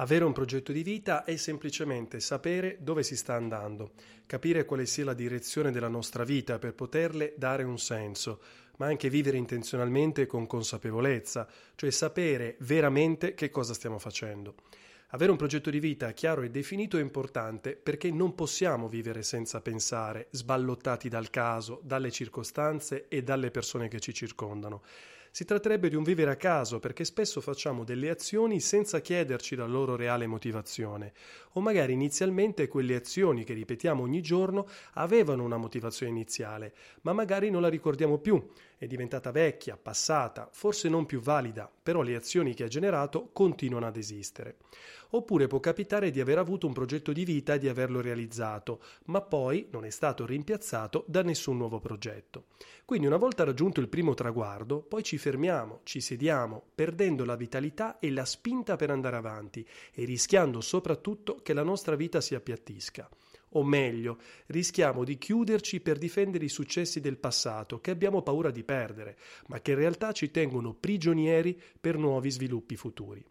Avere un progetto di vita è semplicemente sapere dove si sta andando, capire quale sia la direzione della nostra vita per poterle dare un senso, ma anche vivere intenzionalmente con consapevolezza, cioè sapere veramente che cosa stiamo facendo. Avere un progetto di vita chiaro e definito è importante perché non possiamo vivere senza pensare, sballottati dal caso, dalle circostanze e dalle persone che ci circondano. Si tratterebbe di un vivere a caso perché spesso facciamo delle azioni senza chiederci la loro reale motivazione o magari inizialmente quelle azioni che ripetiamo ogni giorno avevano una motivazione iniziale, ma magari non la ricordiamo più, è diventata vecchia, passata, forse non più valida, però le azioni che ha generato continuano ad esistere. Oppure può capitare di aver avuto un progetto di vita e di averlo realizzato, ma poi non è stato rimpiazzato da nessun nuovo progetto. Quindi una volta raggiunto il primo traguardo, poi ci fermiamo, ci sediamo, perdendo la vitalità e la spinta per andare avanti e rischiando soprattutto che la nostra vita si appiattisca. O meglio, rischiamo di chiuderci per difendere i successi del passato che abbiamo paura di perdere, ma che in realtà ci tengono prigionieri per nuovi sviluppi futuri.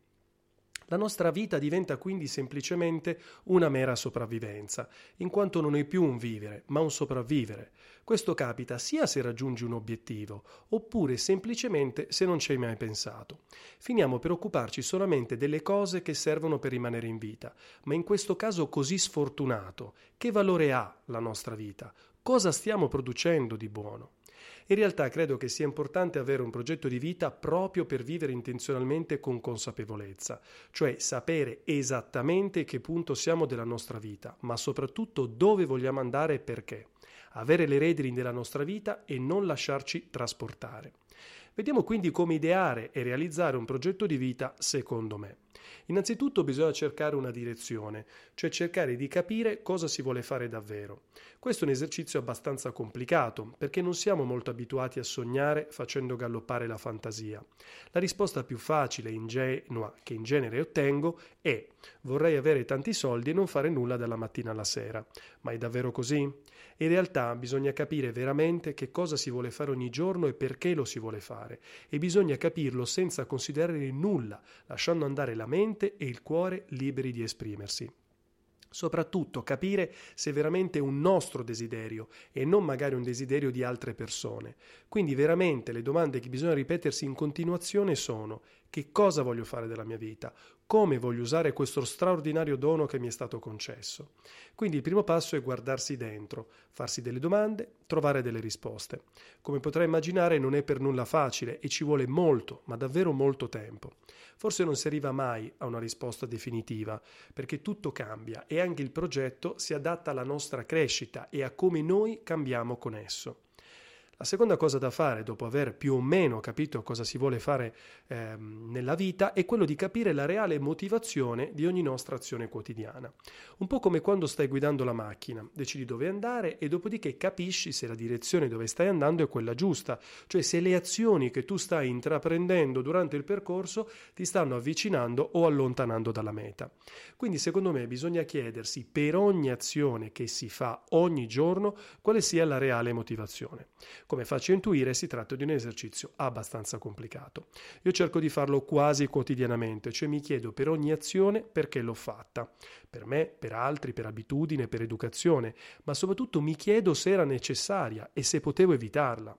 La nostra vita diventa quindi semplicemente una mera sopravvivenza, in quanto non è più un vivere, ma un sopravvivere. Questo capita sia se raggiungi un obiettivo, oppure semplicemente se non ci hai mai pensato. Finiamo per occuparci solamente delle cose che servono per rimanere in vita, ma in questo caso così sfortunato, che valore ha la nostra vita? Cosa stiamo producendo di buono? In realtà credo che sia importante avere un progetto di vita proprio per vivere intenzionalmente con consapevolezza, cioè sapere esattamente che punto siamo della nostra vita, ma soprattutto dove vogliamo andare e perché. Avere le redini della nostra vita e non lasciarci trasportare. Vediamo quindi come ideare e realizzare un progetto di vita secondo me. Innanzitutto bisogna cercare una direzione, cioè cercare di capire cosa si vuole fare davvero. Questo è un esercizio abbastanza complicato, perché non siamo molto abituati a sognare facendo galloppare la fantasia. La risposta più facile e ingenua che in genere ottengo è vorrei avere tanti soldi e non fare nulla dalla mattina alla sera. Ma è davvero così? In realtà bisogna capire veramente che cosa si vuole fare ogni giorno e perché lo si vuole fare, e bisogna capirlo senza considerare nulla, lasciando andare la mente e il cuore liberi di esprimersi. Soprattutto capire se è veramente un nostro desiderio e non magari un desiderio di altre persone. Quindi veramente le domande che bisogna ripetersi in continuazione sono che cosa voglio fare della mia vita? Come voglio usare questo straordinario dono che mi è stato concesso? Quindi il primo passo è guardarsi dentro, farsi delle domande, trovare delle risposte. Come potrai immaginare non è per nulla facile e ci vuole molto, ma davvero molto tempo. Forse non si arriva mai a una risposta definitiva, perché tutto cambia e anche il progetto si adatta alla nostra crescita e a come noi cambiamo con esso. La seconda cosa da fare, dopo aver più o meno capito cosa si vuole fare eh, nella vita, è quello di capire la reale motivazione di ogni nostra azione quotidiana. Un po' come quando stai guidando la macchina, decidi dove andare e dopodiché capisci se la direzione dove stai andando è quella giusta, cioè se le azioni che tu stai intraprendendo durante il percorso ti stanno avvicinando o allontanando dalla meta. Quindi secondo me bisogna chiedersi per ogni azione che si fa ogni giorno quale sia la reale motivazione. Come faccio a intuire, si tratta di un esercizio abbastanza complicato. Io cerco di farlo quasi quotidianamente, cioè mi chiedo per ogni azione perché l'ho fatta. Per me, per altri, per abitudine, per educazione, ma soprattutto mi chiedo se era necessaria e se potevo evitarla.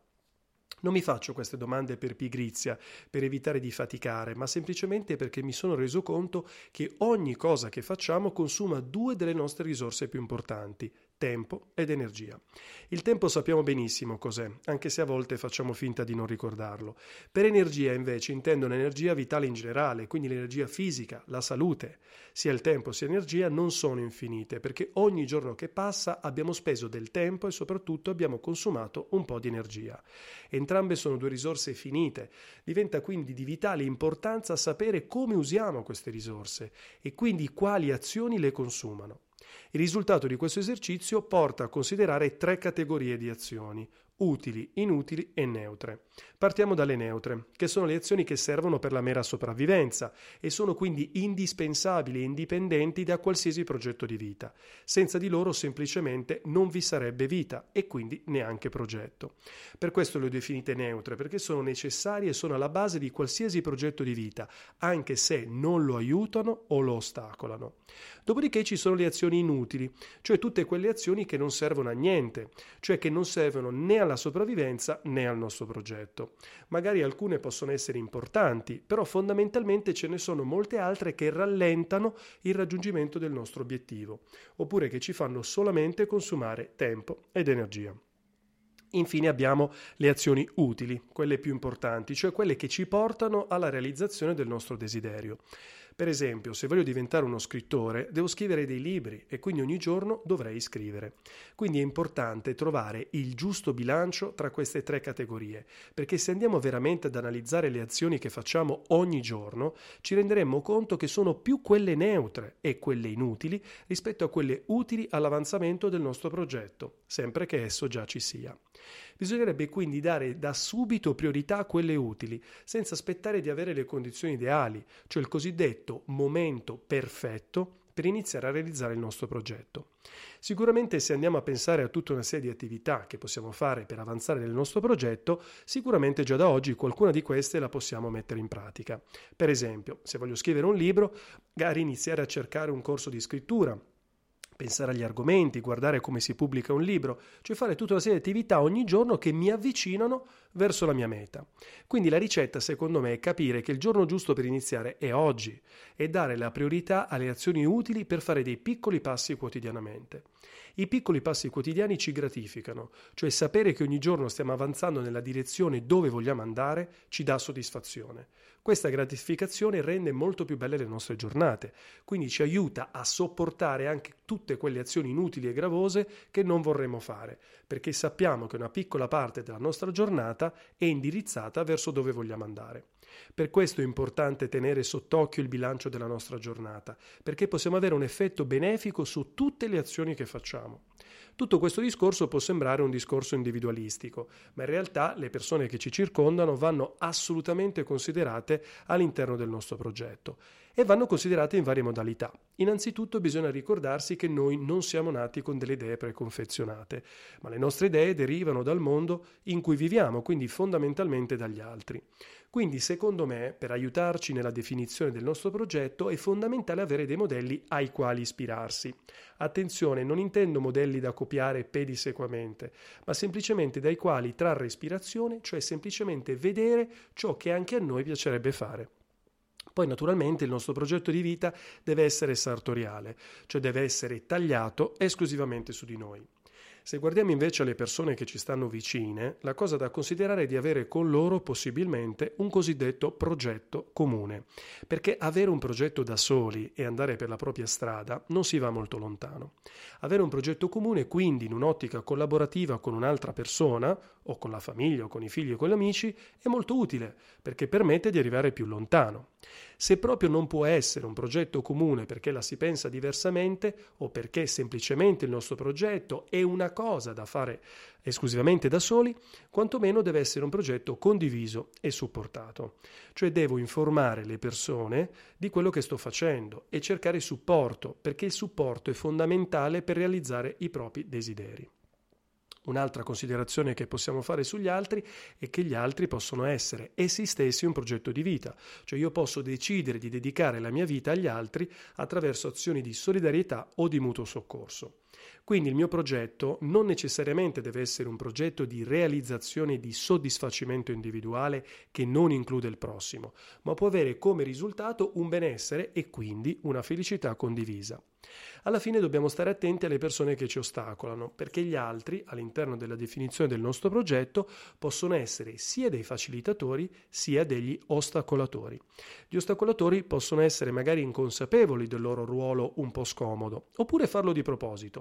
Non mi faccio queste domande per pigrizia, per evitare di faticare, ma semplicemente perché mi sono reso conto che ogni cosa che facciamo consuma due delle nostre risorse più importanti, tempo ed energia. Il tempo sappiamo benissimo cos'è, anche se a volte facciamo finta di non ricordarlo. Per energia invece intendo un'energia vitale in generale, quindi l'energia fisica, la salute. Sia il tempo sia l'energia non sono infinite, perché ogni giorno che passa abbiamo speso del tempo e soprattutto abbiamo consumato un po' di energia. Entrambe sono due risorse finite, diventa quindi di vitale importanza sapere come usiamo queste risorse e quindi quali azioni le consumano. Il risultato di questo esercizio porta a considerare tre categorie di azioni, utili, inutili e neutre. Partiamo dalle neutre, che sono le azioni che servono per la mera sopravvivenza e sono quindi indispensabili e indipendenti da qualsiasi progetto di vita. Senza di loro semplicemente non vi sarebbe vita e quindi neanche progetto. Per questo le ho definite neutre, perché sono necessarie e sono alla base di qualsiasi progetto di vita, anche se non lo aiutano o lo ostacolano. Dopodiché ci sono le azioni inutili, cioè tutte quelle azioni che non servono a niente, cioè che non servono né alla sopravvivenza né al nostro progetto. Magari alcune possono essere importanti, però fondamentalmente ce ne sono molte altre che rallentano il raggiungimento del nostro obiettivo, oppure che ci fanno solamente consumare tempo ed energia. Infine abbiamo le azioni utili, quelle più importanti, cioè quelle che ci portano alla realizzazione del nostro desiderio. Per esempio, se voglio diventare uno scrittore, devo scrivere dei libri e quindi ogni giorno dovrei scrivere. Quindi è importante trovare il giusto bilancio tra queste tre categorie, perché se andiamo veramente ad analizzare le azioni che facciamo ogni giorno, ci renderemmo conto che sono più quelle neutre e quelle inutili rispetto a quelle utili all'avanzamento del nostro progetto, sempre che esso già ci sia. Bisognerebbe quindi dare da subito priorità a quelle utili, senza aspettare di avere le condizioni ideali, cioè il cosiddetto momento perfetto per iniziare a realizzare il nostro progetto. Sicuramente se andiamo a pensare a tutta una serie di attività che possiamo fare per avanzare nel nostro progetto, sicuramente già da oggi qualcuna di queste la possiamo mettere in pratica. Per esempio, se voglio scrivere un libro, magari iniziare a cercare un corso di scrittura, pensare agli argomenti, guardare come si pubblica un libro, cioè fare tutta una serie di attività ogni giorno che mi avvicinano verso la mia meta. Quindi la ricetta secondo me è capire che il giorno giusto per iniziare è oggi e dare la priorità alle azioni utili per fare dei piccoli passi quotidianamente. I piccoli passi quotidiani ci gratificano, cioè sapere che ogni giorno stiamo avanzando nella direzione dove vogliamo andare ci dà soddisfazione. Questa gratificazione rende molto più belle le nostre giornate, quindi ci aiuta a sopportare anche tutte quelle azioni inutili e gravose che non vorremmo fare, perché sappiamo che una piccola parte della nostra giornata è indirizzata verso dove vogliamo andare. Per questo è importante tenere sott'occhio il bilancio della nostra giornata, perché possiamo avere un effetto benefico su tutte le azioni che facciamo. Tutto questo discorso può sembrare un discorso individualistico, ma in realtà le persone che ci circondano vanno assolutamente considerate all'interno del nostro progetto e vanno considerate in varie modalità. Innanzitutto bisogna ricordarsi che noi non siamo nati con delle idee preconfezionate, ma le nostre idee derivano dal mondo in cui viviamo, quindi fondamentalmente dagli altri. Quindi, secondo me, per aiutarci nella definizione del nostro progetto è fondamentale avere dei modelli ai quali ispirarsi. Attenzione, non intendo modelli da copiare pedissequamente, ma semplicemente dai quali trarre ispirazione, cioè semplicemente vedere ciò che anche a noi piacerebbe fare. Poi naturalmente il nostro progetto di vita deve essere sartoriale, cioè deve essere tagliato esclusivamente su di noi. Se guardiamo invece alle persone che ci stanno vicine, la cosa da considerare è di avere con loro possibilmente un cosiddetto progetto comune, perché avere un progetto da soli e andare per la propria strada non si va molto lontano. Avere un progetto comune quindi in un'ottica collaborativa con un'altra persona, o con la famiglia, o con i figli o con gli amici, è molto utile, perché permette di arrivare più lontano. Se proprio non può essere un progetto comune perché la si pensa diversamente o perché semplicemente il nostro progetto è una cosa da fare esclusivamente da soli, quantomeno deve essere un progetto condiviso e supportato. Cioè devo informare le persone di quello che sto facendo e cercare supporto, perché il supporto è fondamentale per realizzare i propri desideri. Un'altra considerazione che possiamo fare sugli altri è che gli altri possono essere essi stessi un progetto di vita, cioè io posso decidere di dedicare la mia vita agli altri attraverso azioni di solidarietà o di mutuo soccorso. Quindi il mio progetto non necessariamente deve essere un progetto di realizzazione di soddisfacimento individuale che non include il prossimo, ma può avere come risultato un benessere e quindi una felicità condivisa. Alla fine dobbiamo stare attenti alle persone che ci ostacolano, perché gli altri, all'interno della definizione del nostro progetto, possono essere sia dei facilitatori sia degli ostacolatori. Gli ostacolatori possono essere magari inconsapevoli del loro ruolo un po' scomodo, oppure farlo di proposito.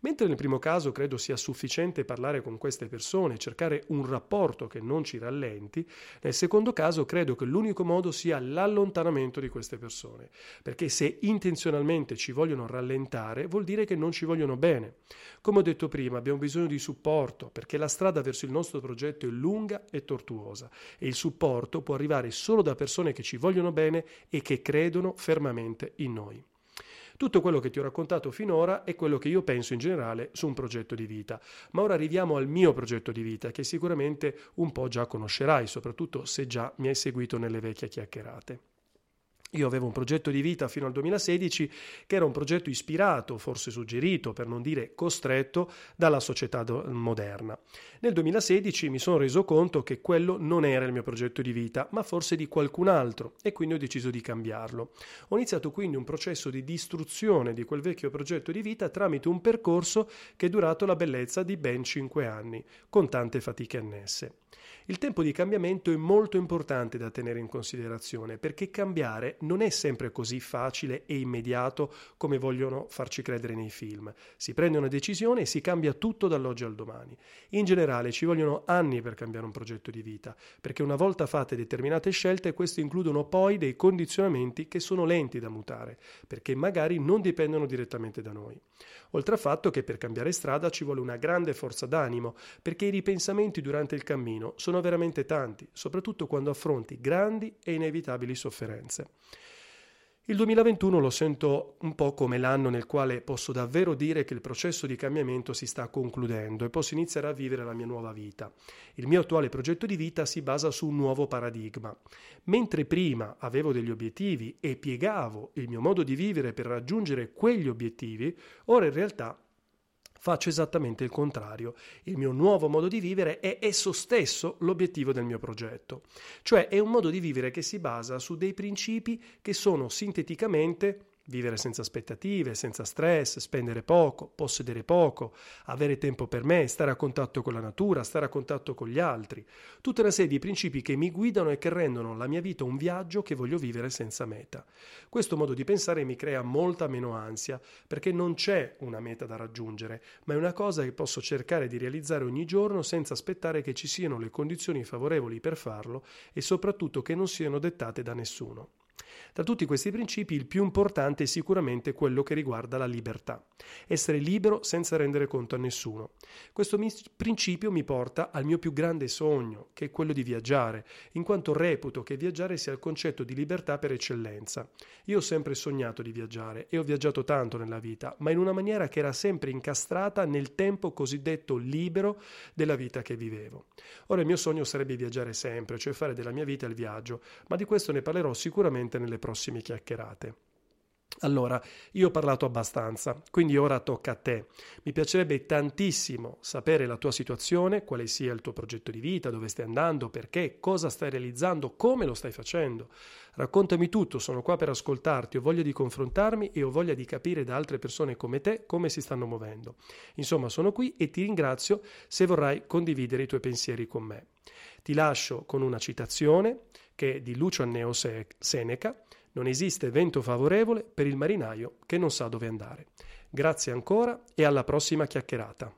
Mentre nel primo caso credo sia sufficiente parlare con queste persone, cercare un rapporto che non ci rallenti, nel secondo caso credo che l'unico modo sia l'allontanamento di queste persone, perché se intenzionalmente ci voglio vogliono rallentare, vuol dire che non ci vogliono bene. Come ho detto prima, abbiamo bisogno di supporto, perché la strada verso il nostro progetto è lunga e tortuosa e il supporto può arrivare solo da persone che ci vogliono bene e che credono fermamente in noi. Tutto quello che ti ho raccontato finora è quello che io penso in generale su un progetto di vita, ma ora arriviamo al mio progetto di vita che sicuramente un po' già conoscerai, soprattutto se già mi hai seguito nelle vecchie chiacchierate. Io avevo un progetto di vita fino al 2016 che era un progetto ispirato, forse suggerito, per non dire costretto, dalla società moderna. Nel 2016 mi sono reso conto che quello non era il mio progetto di vita, ma forse di qualcun altro e quindi ho deciso di cambiarlo. Ho iniziato quindi un processo di distruzione di quel vecchio progetto di vita tramite un percorso che è durato la bellezza di ben 5 anni, con tante fatiche annesse. Il tempo di cambiamento è molto importante da tenere in considerazione perché cambiare non è sempre così facile e immediato come vogliono farci credere nei film. Si prende una decisione e si cambia tutto dall'oggi al domani. In generale ci vogliono anni per cambiare un progetto di vita, perché una volta fatte determinate scelte queste includono poi dei condizionamenti che sono lenti da mutare, perché magari non dipendono direttamente da noi. Oltre al fatto che per cambiare strada ci vuole una grande forza d'animo, perché i ripensamenti durante il cammino sono veramente tanti, soprattutto quando affronti grandi e inevitabili sofferenze. Il 2021 lo sento un po' come l'anno nel quale posso davvero dire che il processo di cambiamento si sta concludendo e posso iniziare a vivere la mia nuova vita. Il mio attuale progetto di vita si basa su un nuovo paradigma. Mentre prima avevo degli obiettivi e piegavo il mio modo di vivere per raggiungere quegli obiettivi, ora in realtà faccio esattamente il contrario. Il mio nuovo modo di vivere è esso stesso l'obiettivo del mio progetto. Cioè è un modo di vivere che si basa su dei principi che sono sinteticamente Vivere senza aspettative, senza stress, spendere poco, possedere poco, avere tempo per me, stare a contatto con la natura, stare a contatto con gli altri. Tutta una serie di principi che mi guidano e che rendono la mia vita un viaggio che voglio vivere senza meta. Questo modo di pensare mi crea molta meno ansia, perché non c'è una meta da raggiungere, ma è una cosa che posso cercare di realizzare ogni giorno senza aspettare che ci siano le condizioni favorevoli per farlo e soprattutto che non siano dettate da nessuno. Tra tutti questi principi il più importante è sicuramente quello che riguarda la libertà. Essere libero senza rendere conto a nessuno. Questo principio mi porta al mio più grande sogno, che è quello di viaggiare, in quanto reputo che viaggiare sia il concetto di libertà per eccellenza. Io ho sempre sognato di viaggiare e ho viaggiato tanto nella vita, ma in una maniera che era sempre incastrata nel tempo cosiddetto libero della vita che vivevo. Ora il mio sogno sarebbe viaggiare sempre, cioè fare della mia vita il viaggio, ma di questo ne parlerò sicuramente nelle prossime chiacchierate. Allora, io ho parlato abbastanza, quindi ora tocca a te. Mi piacerebbe tantissimo sapere la tua situazione, quale sia il tuo progetto di vita, dove stai andando, perché, cosa stai realizzando, come lo stai facendo. Raccontami tutto, sono qua per ascoltarti, ho voglia di confrontarmi e ho voglia di capire da altre persone come te come si stanno muovendo. Insomma, sono qui e ti ringrazio se vorrai condividere i tuoi pensieri con me. Ti lascio con una citazione che di Lucio Anneo Seneca non esiste vento favorevole per il marinaio che non sa dove andare. Grazie ancora e alla prossima chiacchierata.